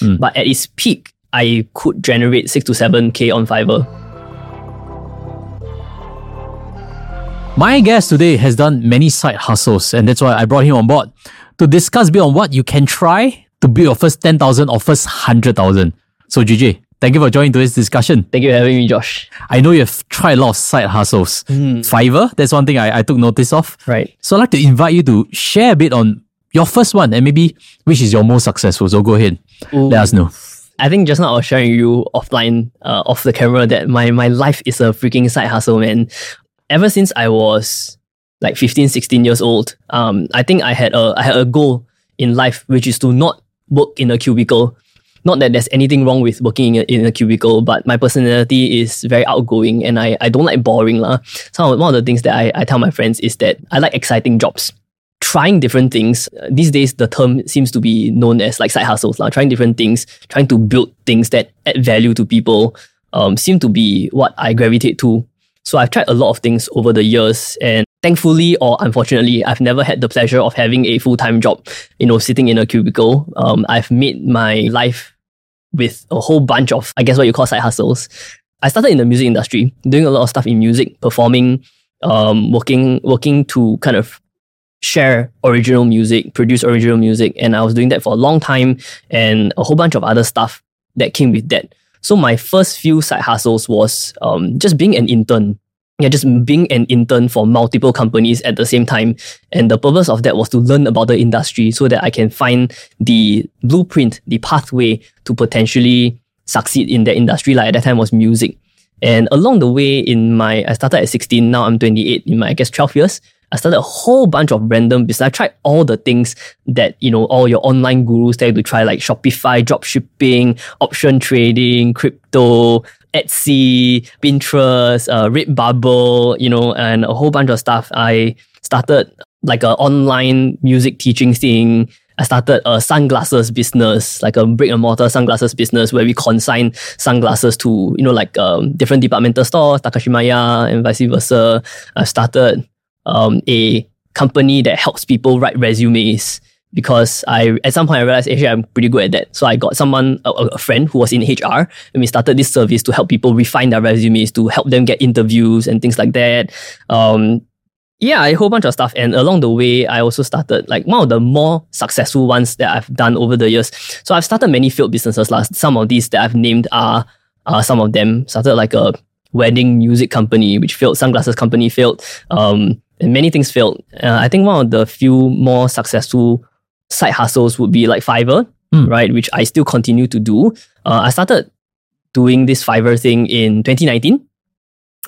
Hmm. But at its peak, I could generate six to seven K on Fiverr. My guest today has done many side hustles, and that's why I brought him on board to discuss a bit on what you can try to build your first 10,000 or first 100,000. So, JJ, thank you for joining today's discussion. Thank you for having me, Josh. I know you've tried a lot of side hustles. Fiverr, that's one thing I, I took notice of. Right. So, I'd like to invite you to share a bit on your first one and maybe which is your most successful. So, go ahead, let us know. I think just now I was sharing you offline, uh, off the camera, that my, my life is a freaking side hustle, man. Ever since I was like 15, 16 years old, um, I think I had a I had a goal in life, which is to not work in a cubicle. Not that there's anything wrong with working in a, in a cubicle, but my personality is very outgoing and I, I don't like boring. lah. Some of, one of the things that I, I tell my friends is that I like exciting jobs trying different things. These days, the term seems to be known as like side hustles, like trying different things, trying to build things that add value to people, um, seem to be what I gravitate to. So I've tried a lot of things over the years, and thankfully or unfortunately, I've never had the pleasure of having a full time job. You know, sitting in a cubicle. Um, I've made my life with a whole bunch of, I guess, what you call side hustles. I started in the music industry, doing a lot of stuff in music, performing, um, working, working to kind of share original music, produce original music, and I was doing that for a long time, and a whole bunch of other stuff that came with that. So my first few side hustles was um, just being an intern. Yeah, just being an intern for multiple companies at the same time. And the purpose of that was to learn about the industry so that I can find the blueprint, the pathway to potentially succeed in that industry. Like at that time was music. And along the way, in my, I started at 16, now I'm 28, in my, I guess, 12 years, I started a whole bunch of random business. I tried all the things that, you know, all your online gurus tell you to try, like Shopify, drop shipping, option trading, crypto, Etsy, Pinterest, uh, Redbubble, you know, and a whole bunch of stuff. I started like an online music teaching thing. I started a sunglasses business, like a brick and mortar sunglasses business where we consign sunglasses to, you know, like um, different departmental stores, Takashimaya and vice versa. I started um, a company that helps people write resumes because I at some point I realized actually I'm pretty good at that. So I got someone a, a friend who was in HR and we started this service to help people refine their resumes to help them get interviews and things like that. Um, yeah, a whole bunch of stuff. And along the way, I also started like one of the more successful ones that I've done over the years. So I've started many failed businesses. Last some of these that I've named are are some of them. Started like a wedding music company, which failed. Sunglasses company failed. Um, and many things failed. Uh, I think one of the few more successful side hustles would be like Fiverr, Hmm. right? Which I still continue to do. Uh, I started doing this Fiverr thing in 2019,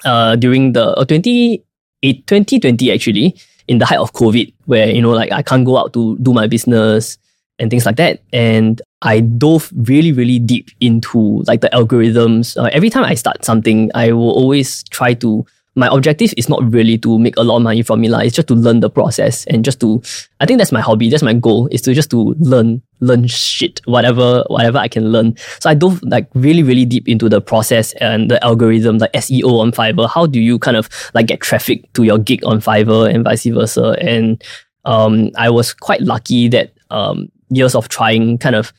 uh, during the uh, 20, eh, 2020 actually, in the height of COVID, where, you know, like I can't go out to do my business and things like that. And I dove really, really deep into like the algorithms. Uh, every time I start something, I will always try to. My objective is not really to make a lot of money from it. lah. It's just to learn the process and just to. I think that's my hobby. That's my goal. Is to just to learn, learn shit, whatever, whatever I can learn. So I dove like really, really deep into the process and the algorithm, like SEO on Fiverr. How do you kind of like get traffic to your gig on Fiverr and vice versa? And um, I was quite lucky that um, years of trying kind of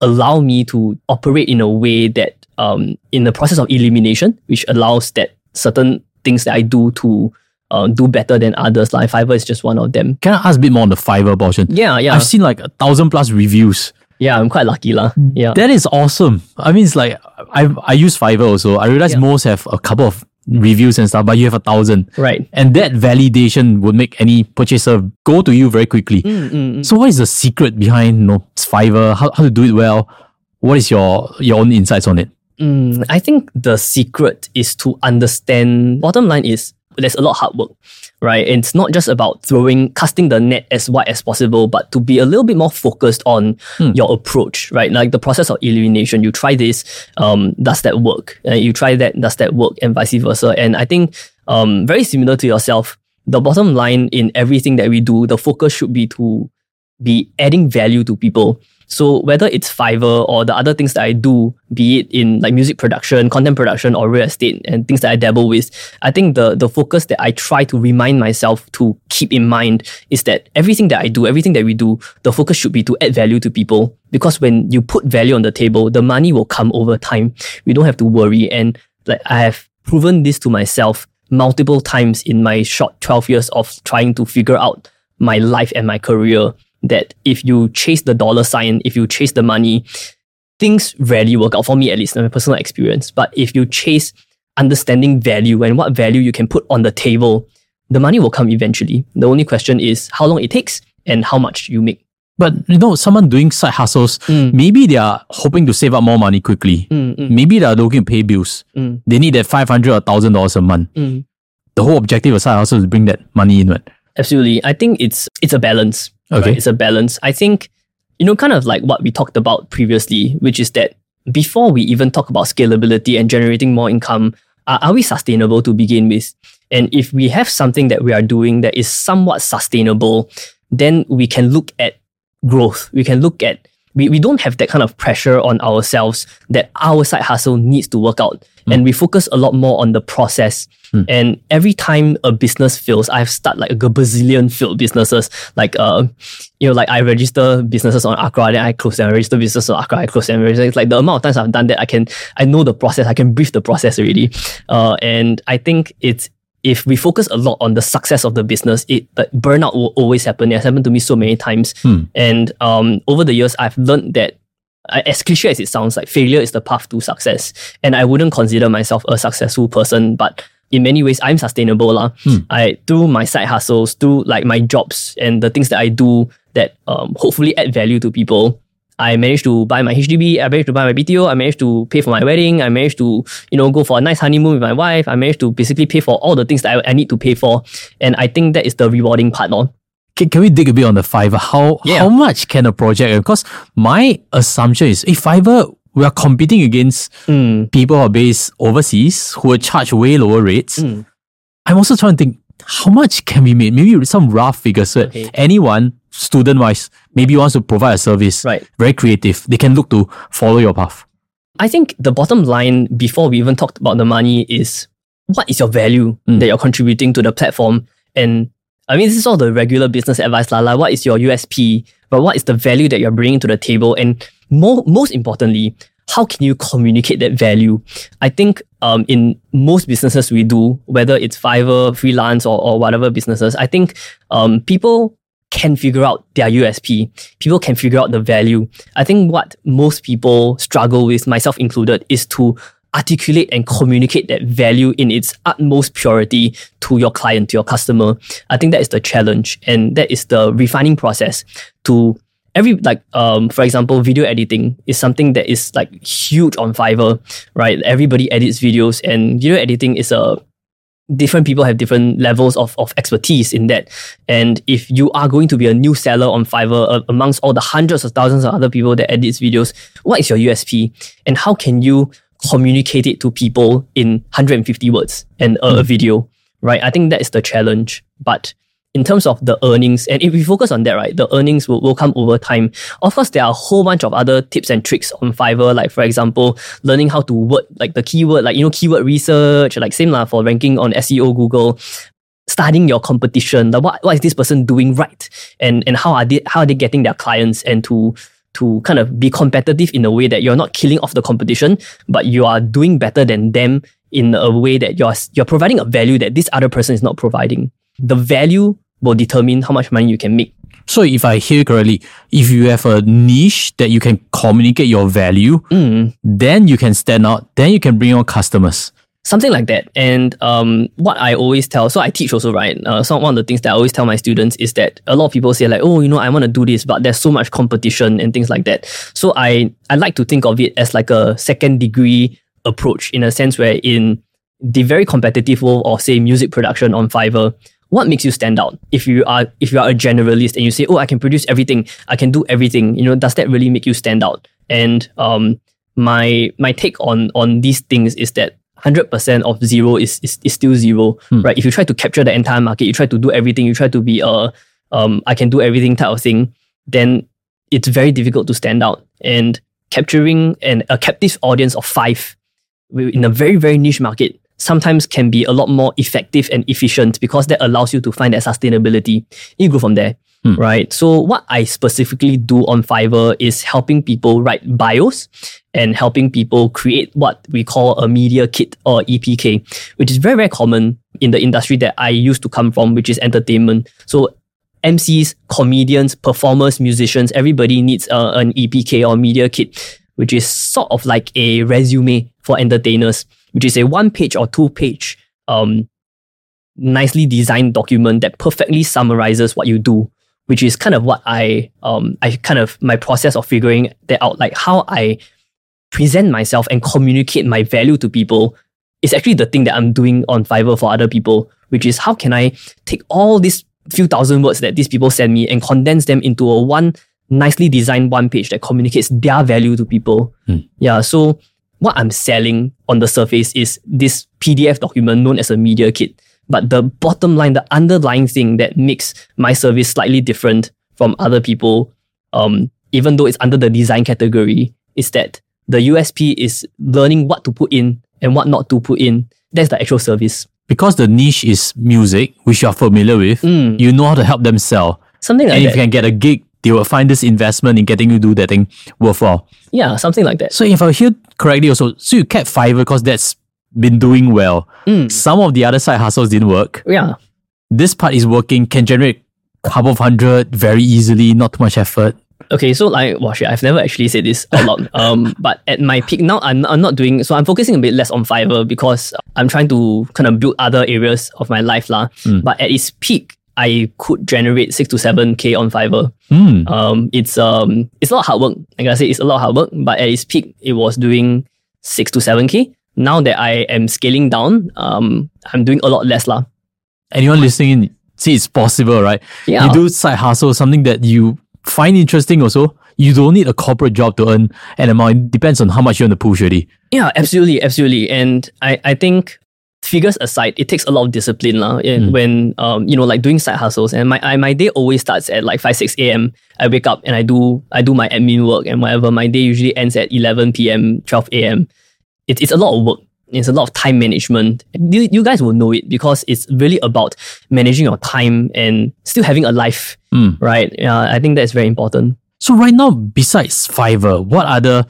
allow me to operate in a way that um, in the process of elimination, which allows that certain things that I do to uh, do better than others. Like Fiverr is just one of them. Can I ask a bit more on the Fiverr portion? Yeah, yeah, I've seen like a thousand plus reviews. yeah. I'm quite lucky, lah. Yeah, That is awesome. I mean, it's like I I use Fiverr also. I realize Yeah. most have a couple of reviews and stuff, but you have a thousand, right. and that validation would make any purchaser go to you very quickly. Mm, mm, mm. So, what is the secret behind you know Fiverr? How how to do it well? What is your your own insights on it? Mm, I think the secret is to understand. Bottom line is there's a lot of hard work, right? And it's not just about throwing, casting the net as wide as possible, but to be a little bit more focused on Hmm. your approach, right? Like the process of elimination. You try this, um, does that work? Uh, you try that, does that work? And vice versa. And I think, um, very similar to yourself, the bottom line in everything that we do, the focus should be to be adding value to people. So whether it's Fiverr or the other things that I do, be it in like music production, content production, or real estate and things that I dabble with, I think the the focus that I try to remind myself to keep in mind is that everything that I do, everything that we do, the focus should be to add value to people. Because when you put value on the table, the money will come over time. We don't have to worry. And like I have proven this to myself multiple times in my short 12 years of trying to figure out my life and my career that if you chase the dollar sign, if you chase the money, things rarely work out for me, at least in my personal experience. But if you chase understanding value and what value you can put on the table, the money will come eventually. The only question is how long it takes and how much you make. But you know, someone doing side hustles, Mm. maybe they are hoping to save up more money quickly. Mm, mm, Maybe they are looking to pay bills. mm, They need that five hundred or thousand dollars a month. mm. The whole objective of side hustle is to bring that money in. Right? Absolutely. I think it's it's a balance. Okay. right? It's a balance. I think, you know, kind of like what we talked about previously, which is that before we even talk about scalability and generating more income, are, are we sustainable to begin with? And if we have something that we are doing that is somewhat sustainable, then we can look at growth. We can look at we, we don't have that kind of pressure on ourselves that our side hustle needs to work out. And we focus a lot more on the process. And every time a business fails, I've started like a bazillion failed businesses. Like uh, you know, like I register businesses on ACRA, then I close them. I register businesses on ACRA, I close them. It's like the amount of times I've done that, I can I know the process. I can brief the process already. Uh, and I think it's if we focus a lot on the success of the business, it but burnout will always happen. It has happened to me so many times. Hmm. And um, over the years, I've learned that as cliche as it sounds, like failure is the path to success. And I wouldn't consider myself a successful person, but in many ways, I'm sustainable. Hmm. I through my side hustles, through like my jobs and the things that I do that um, hopefully add value to people. I managed to buy my HDB, I managed to buy my BTO, I managed to pay for my wedding, I managed to, you know, go for a nice honeymoon with my wife, I managed to basically pay for all the things that I, I need to pay for. And I think that is the rewarding part. No? Can, can we dig a bit on the Fiverr? How Yeah. how much can a project? Because my assumption is, if Fiverr we are competing against Mm, people who are based overseas who will charge way lower rates. mm. I'm also trying to think how much can we make? Maybe some rough figures so Okay. anyone, student wise, maybe wants to provide a service, Right. very creative, they can look to follow your path. I think the bottom line before we even talked about the money is what is your value Mm. that you're contributing to the platform? And I mean, this is all the regular business advice, Lala. What is your USP? But what is the value that you're bringing to the table? And more, most importantly, how can you communicate that value? I think um, in most businesses we do, whether it's Fiverr, freelance, or, or whatever businesses, I think um, people can figure out their USP. People can figure out the value. I think what most people struggle with, myself included, is to articulate and communicate that value in its utmost purity to your client, to your customer. I think that is the challenge and that is the refining process to every like um for example video editing is something that is like huge on Fiverr, right? Everybody edits videos and video editing is a different people have different levels of, of expertise in that. And if you are going to be a new seller on Fiverr uh, amongst all the hundreds of thousands of other people that edits videos, what is your USP? And how can you communicate it to people in 150 words and a, a video, right? I think that is the challenge. But in terms of the earnings, and if we focus on that, right, the earnings will, will come over time. Of course, there are a whole bunch of other tips and tricks on Fiverr, like for example, learning how to word, like the keyword, like, you know, keyword research, like same lah for ranking on SEO, Google, studying your competition, like what, what is this person doing right? And, and how are they, how are they getting their clients and to, to kind of be competitive in a way that you're not killing off the competition, but you are doing better than them in a way that you're, you're providing a value that this other person is not providing. The value will determine how much money you can make. So if I hear correctly, if you have a niche that you can communicate your value, Mm, then you can stand out, then you can bring on customers. something like that. And um, what I always tell, so I teach also, right? Uh, so one of the things that I always tell my students is that a lot of people say like, oh, you know, I want to do this, but there's so much competition and things like that. So I I like to think of it as like a second degree approach in a sense where in the very competitive world of say music production on Fiverr, what makes you stand out? If you are if you are a generalist and you say, oh, I can produce everything, I can do everything, you know, does that really make you stand out? And um, my my take on on these things is that 100% of zero is, is, is still zero, right? If you try to capture the entire market, you try to do everything, you try to be a, um, I can do everything type of thing, then it's very difficult to stand out. And capturing an, a captive audience of five in a very, very niche market sometimes can be a lot more effective and efficient because that allows you to find that sustainability. You go from there. Hmm. Right. So what I specifically do on Fiverr is helping people write bios and helping people create what we call a media kit or EPK, which is very, very common in the industry that I used to come from, which is entertainment. So MCs, comedians, performers, musicians, everybody needs uh, an EPK or media kit, which is sort of like a resume for entertainers, which is a one page or two page um, nicely designed document that perfectly summarizes what you do which is kind of what I um I kind of my process of figuring that out, like how I present myself and communicate my value to people is actually the thing that I'm doing on Fiverr for other people, which is how can I take all these few thousand words that these people send me and condense them into a one nicely designed one page that communicates their value to people. Hmm. Yeah. So what I'm selling on the surface is this PDF document known as a media kit. But the bottom line, the underlying thing that makes my service slightly different from other people, um, even though it's under the design category, is that the USP is learning what to put in and what not to put in. That's the actual service. Because the niche is music, which you're familiar with, Mm, you know how to help them sell. something like and if that. you can get a gig, they will find this investment in getting you do that thing worthwhile. yeah, something like that. So if I hear correctly also, so you kept Fiverr because that's been doing well. Mm, Some of the other side hustles didn't work. yeah. This part is working, can generate a couple of hundred very easily, not too much effort. Okay, so like, wow, shit, I've never actually said this a lot. Um, but at my peak now, I'm, I'm not doing so. I'm focusing a bit less on Fiverr because I'm trying to kind of build other areas of my life, lah. Mm. But at its peak, I could generate six to seven k on Fiverr. Hmm. Um, it's um, it's a lot of hard work. Like I say, it's a lot of hard work. But at its peak, it was doing six to seven k. Now that I am scaling down, um, I'm doing a lot less, lah. Anyone listening in, see it's possible, right? Yeah. You do side hustle, something that you find interesting also. You don't need a corporate job to earn an amount. It depends on how much you want to push already. Yeah, absolutely, absolutely. And I, I think figures aside, it takes a lot of discipline lah. And Mm. when um, you know, like doing side hustles. And my I, my day always starts at like five, six AM. I wake up and I do I do my admin work and whatever. My day usually ends at eleven PM, twelve AM. It, it's a lot of work. It's a lot of time management. You, you guys will know it because it's really about managing your time and still having a life, Mm. right? Yeah, I think that's very important. So right now, besides Fiverr, what other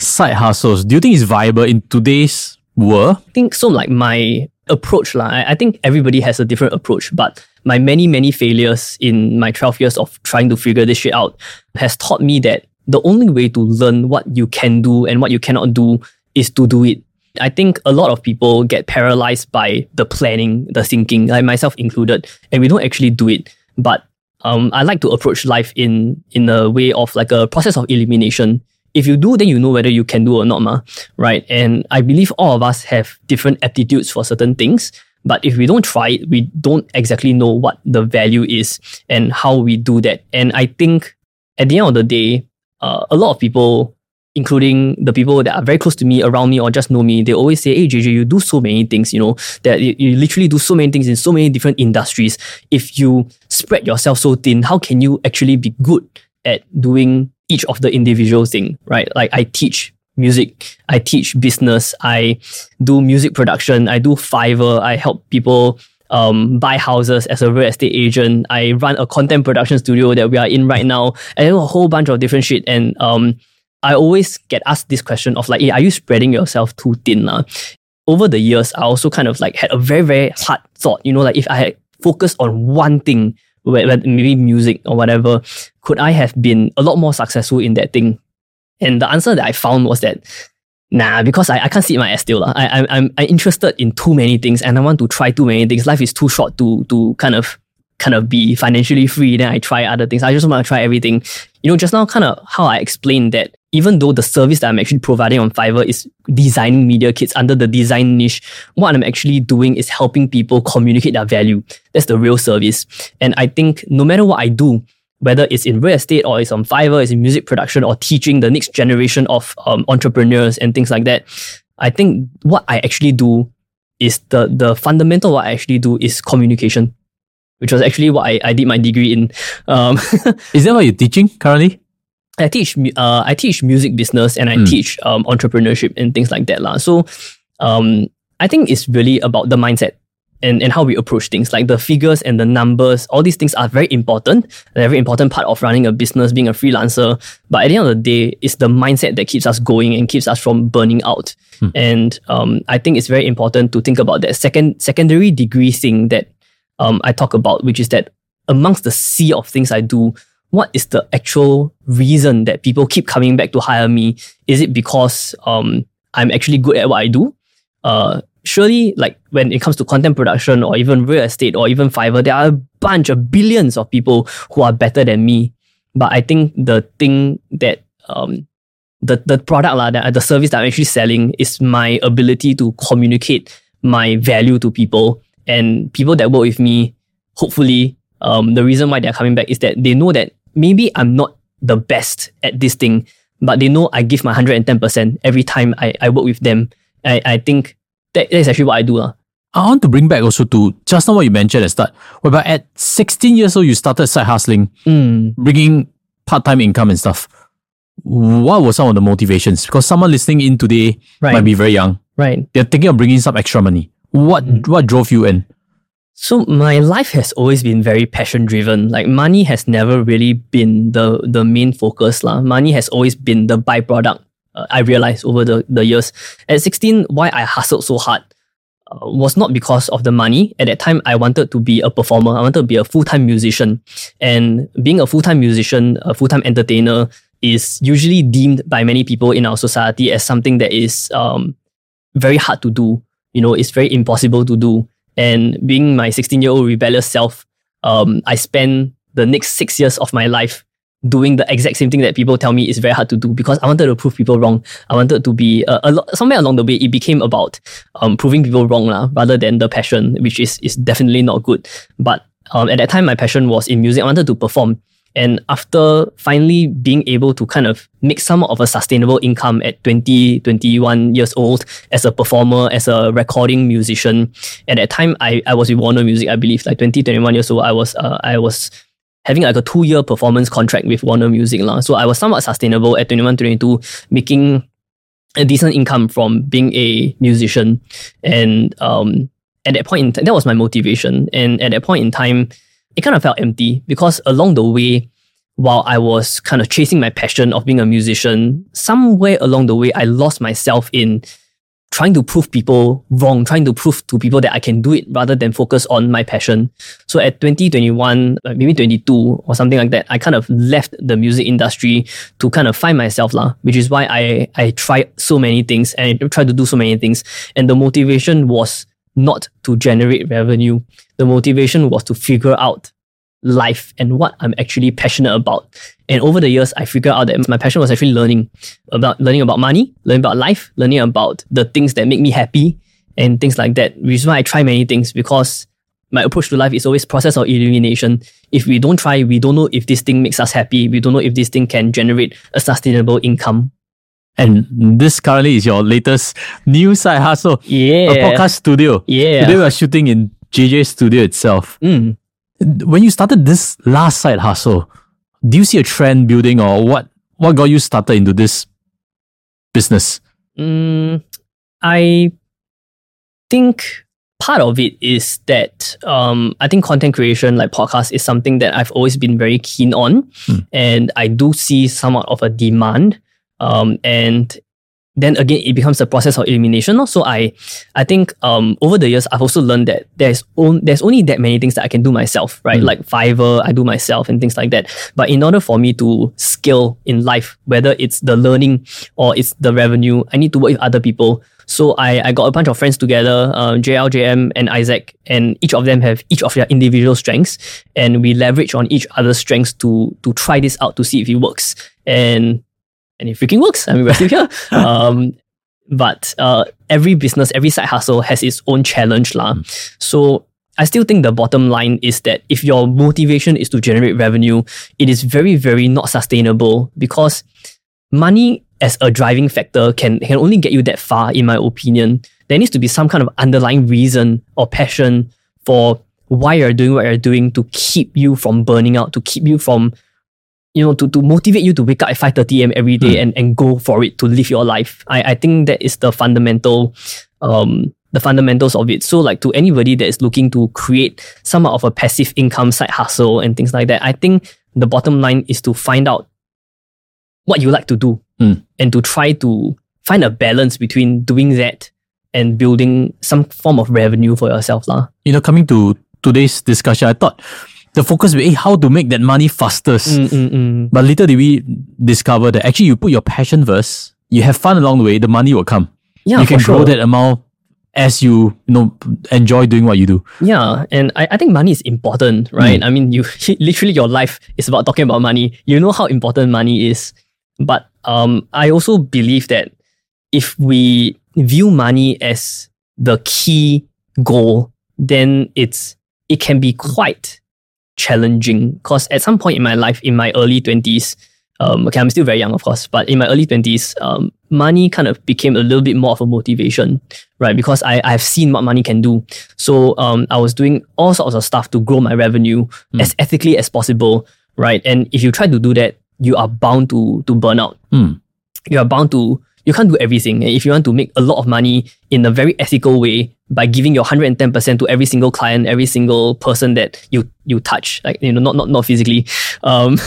side hustles do you think is viable in today's world? I think so like my approach lah. I, I think everybody has a different approach, but my many many failures in my 12 years of trying to figure this shit out has taught me that the only way to learn what you can do and what you cannot do is to do it. I think a lot of people get paralyzed by the planning, the thinking, like myself included, and we don't actually do it. But um, I like to approach life in in a way of like a process of elimination. If you do, then you know whether you can do or not, ma. Right? And I believe all of us have different aptitudes for certain things. But if we don't try it, we don't exactly know what the value is and how we do that. And I think at the end of the day, uh, a lot of people, including the people that are very close to me, around me, or just know me, they always say, Hey, JJ, you do so many things, you know, that you, you literally do so many things in so many different industries. If you spread yourself so thin, how can you actually be good at doing each of the individual thing, right? Like I teach music, I teach business, I do music production, I do Fiverr, I help people um, buy houses as a real estate agent. I run a content production studio that we are in right now. and a whole bunch of different shit. And um, I always get asked this question of like, hey, are you spreading yourself too thin? lah? Over the years, I also kind of like had a very, very hard thought, you know, like if I had focused on one thing, maybe music or whatever, could I have been a lot more successful in that thing? And the answer that I found was that nah, because I, I can't sit my ass still. I, I'm, I'm, I'm interested in too many things and I want to try too many things. Life is too short to, to kind of kind of be financially free. Then I try other things. I just want to try everything. You know, just now kind of how I explained that even though the service that I'm actually providing on Fiverr is designing media kits under the design niche, what I'm actually doing is helping people communicate their value. That's the real service. And I think no matter what I do, whether it's in real estate or it's on Fiverr, it's in music production or teaching the next generation of um, entrepreneurs and things like that, I think what I actually do is the the fundamental what I actually do is communication, which was actually what I, I did my degree in. Um, Is that what you're teaching currently? I teach uh, I teach music business and I Mm. teach um, entrepreneurship and things like that lah. So um, I think it's really about the mindset and, and how we approach things. Like the figures and the numbers, all these things are very important. They're a very important part of running a business, being a freelancer. But at the end of the day, it's the mindset that keeps us going and keeps us from burning out. And um, I think it's very important to think about that second secondary degree thing that um, I talk about, which is that amongst the sea of things I do, what is the actual reason that people keep coming back to hire me? Is it because um, I'm actually good at what I do? Uh, surely, like when it comes to content production or even real estate or even Fiverr, there are a bunch of billions of people who are better than me. But I think the thing that um, the, the product lah, that the service that I'm actually selling is my ability to communicate my value to people and people that work with me. Hopefully, um, the reason why they're coming back is that they know that maybe I'm not the best at this thing, but they know I give my 110% every time I, I work with them. I, I think that, that is actually what I do. lah. I want to bring back also to just now what you mentioned at the start, whereby at 16 years old, you started side hustling, Mm, bringing part-time income and stuff. What were some of the motivations? Because someone listening in today right, might be very young. right. They're thinking of bringing some extra money. What Mm. what drove you in? So my life has always been very passion driven. Like money has never really been the the main focus lah. Money has always been the byproduct. Uh, I realized over the, the years. At 16, why I hustled so hard uh, was not because of the money. At that time, I wanted to be a performer. I wanted to be a full time musician. And being a full time musician, a full time entertainer, is usually deemed by many people in our society as something that is um, very hard to do. You know, it's very impossible to do. And being my 16 year old rebellious self, um, I spent the next six years of my life doing the exact same thing that people tell me is very hard to do because I wanted to prove people wrong. I wanted to be uh, a lo- somewhere along the way. It became about um, proving people wrong lah, rather than the passion, which is is definitely not good. But um, at that time, my passion was in music. I wanted to perform. And after finally being able to kind of make some of a sustainable income at 20, 21 years old as a performer, as a recording musician, at that time I, I was with Warner Music, I believe, like 20, 21 years old. I was uh, I was having like a two year performance contract with Warner Music. lah. So I was somewhat sustainable at 21, 22, making a decent income from being a musician. And um, at that point in that was my motivation. And at that point in time, it kind of felt empty because along the way, while I was kind of chasing my passion of being a musician, somewhere along the way, I lost myself in trying to prove people wrong, trying to prove to people that I can do it rather than focus on my passion. So at 2021, uh, maybe 22 or something like that, I kind of left the music industry to kind of find myself, lah, which is why I, I tried so many things and I tried to do so many things. And the motivation was not to generate revenue. The motivation was to figure out life and what I'm actually passionate about. And over the years, I figured out that my passion was actually learning about learning about money, learning about life, learning about the things that make me happy and things like that. Which is why I try many things because my approach to life is always process of elimination. If we don't try, we don't know if this thing makes us happy. We don't know if this thing can generate a sustainable income. And this currently is your latest new side hustle, Yeah. a podcast studio. Yeah. Today we are shooting in JJ Studio itself. Mm. When you started this last side hustle, do you see a trend building or what? What got you started into this business? Mm, I think part of it is that um, I think content creation, like podcast, is something that I've always been very keen on, Hmm. and I do see somewhat of a demand. Um, and then again, it becomes a process of elimination. So I, I think um, over the years, I've also learned that there's on, there's only that many things that I can do myself, right? Hmm. Like Fiverr, I do myself and things like that. But in order for me to scale in life, whether it's the learning or it's the revenue, I need to work with other people. So I, I got a bunch of friends together, uh, JL, JM, and Isaac, and each of them have each of their individual strengths, and we leverage on each other's strengths to to try this out to see if it works. And and it freaking works. I mean, we're still here. um, but uh, every business, every side hustle has its own challenge, lah. So I still think the bottom line is that if your motivation is to generate revenue, it is very, very not sustainable because money as a driving factor can, can only get you that far, in my opinion. There needs to be some kind of underlying reason or passion for why you're doing what you're doing to keep you from burning out, to keep you from you know, to, to motivate you to wake up at 5.30 a.m. every day and, and go for it to live your life. I, I think that is the fundamental, um, the fundamentals of it. So like to anybody that is looking to create some of a passive income side hustle and things like that, I think the bottom line is to find out what you like to do Mm. and to try to find a balance between doing that and building some form of revenue for yourself. lah. You know, coming to today's discussion, I thought the focus would be how to make that money fastest. Mm, mm, mm. But little did we discover that actually you put your passion first, you have fun along the way, the money will come. Yeah, you can sure. grow that amount as you, you know enjoy doing what you do. Yeah, and I, I think money is important, right? I mean, you literally your life is about talking about money. You know how important money is, but um, I also believe that if we view money as the key goal, then it's it can be quite challenging. Because at some point in my life, in my early twenties, um, okay, I'm still very young, of course, but in my early twenties, um, money kind of became a little bit more of a motivation, right? Because I I've seen what money can do. So um, I was doing all sorts of stuff to grow my revenue as ethically as possible, right? And if you try to do that, you are bound to to burn out. Hmm. You are bound to you can't do everything. And if you want to make a lot of money in a very ethical way by giving your 110% to every single client, every single person that you you touch, like you know, not not not physically, um,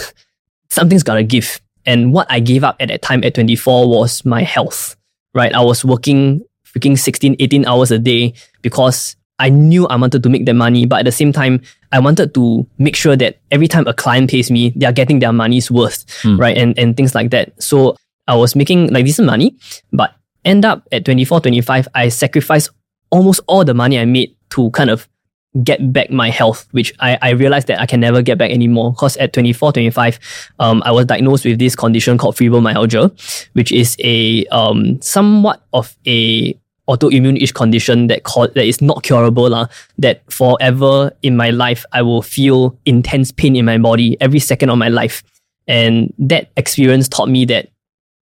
something's gotta give. And what I gave up at that time at 24 was my health, right? I was working freaking 16, 18 hours a day because I knew I wanted to make that money, but at the same time, I wanted to make sure that every time a client pays me, they are getting their money's worth, right? And and things like that. So I was making like decent money, but end up at 24, 25, I sacrificed almost all the money I made to kind of get back my health, which I, I realized that I can never get back anymore. Because at 24, 25, um, I was diagnosed with this condition called fibromyalgia, which is a um, somewhat of a autoimmune-ish condition that called, that is not curable lah. That forever in my life I will feel intense pain in my body every second of my life, and that experience taught me that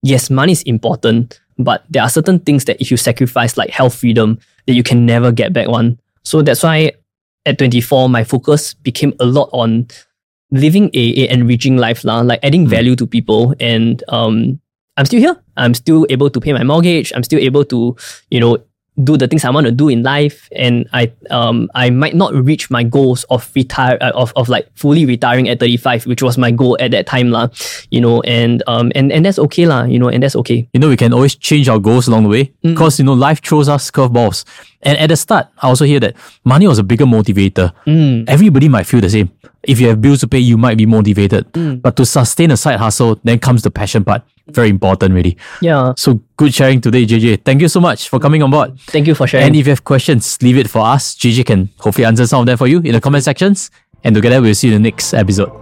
yes, money is important, but there are certain things that if you sacrifice, like health freedom, that you can never get back one. So that's why at 24, my focus became a lot on living a, a enriching life, lah, like adding value to people. And um, I'm still here. I'm still able to pay my mortgage. I'm still able to, you know, do the things I want to do in life. And I um I might not reach my goals of retire uh, of, of like fully retiring at 35, which was my goal at that time, lah. You know, and um and, and that's okay, lah, you know, and that's okay. You know, we can always change our goals along the way because, you know, life throws us curveballs. And at the start, I also hear that money was a bigger motivator. Everybody might feel the same. If you have bills to pay, you might be motivated. But to sustain a side hustle, then comes the passion part. Very important, really. Yeah. So good sharing today, JJ. Thank you so much for coming on board. Thank you for sharing. And if you have questions, leave it for us. JJ can hopefully answer some of them for you in the comment sections. And together, we'll see you in the next episode.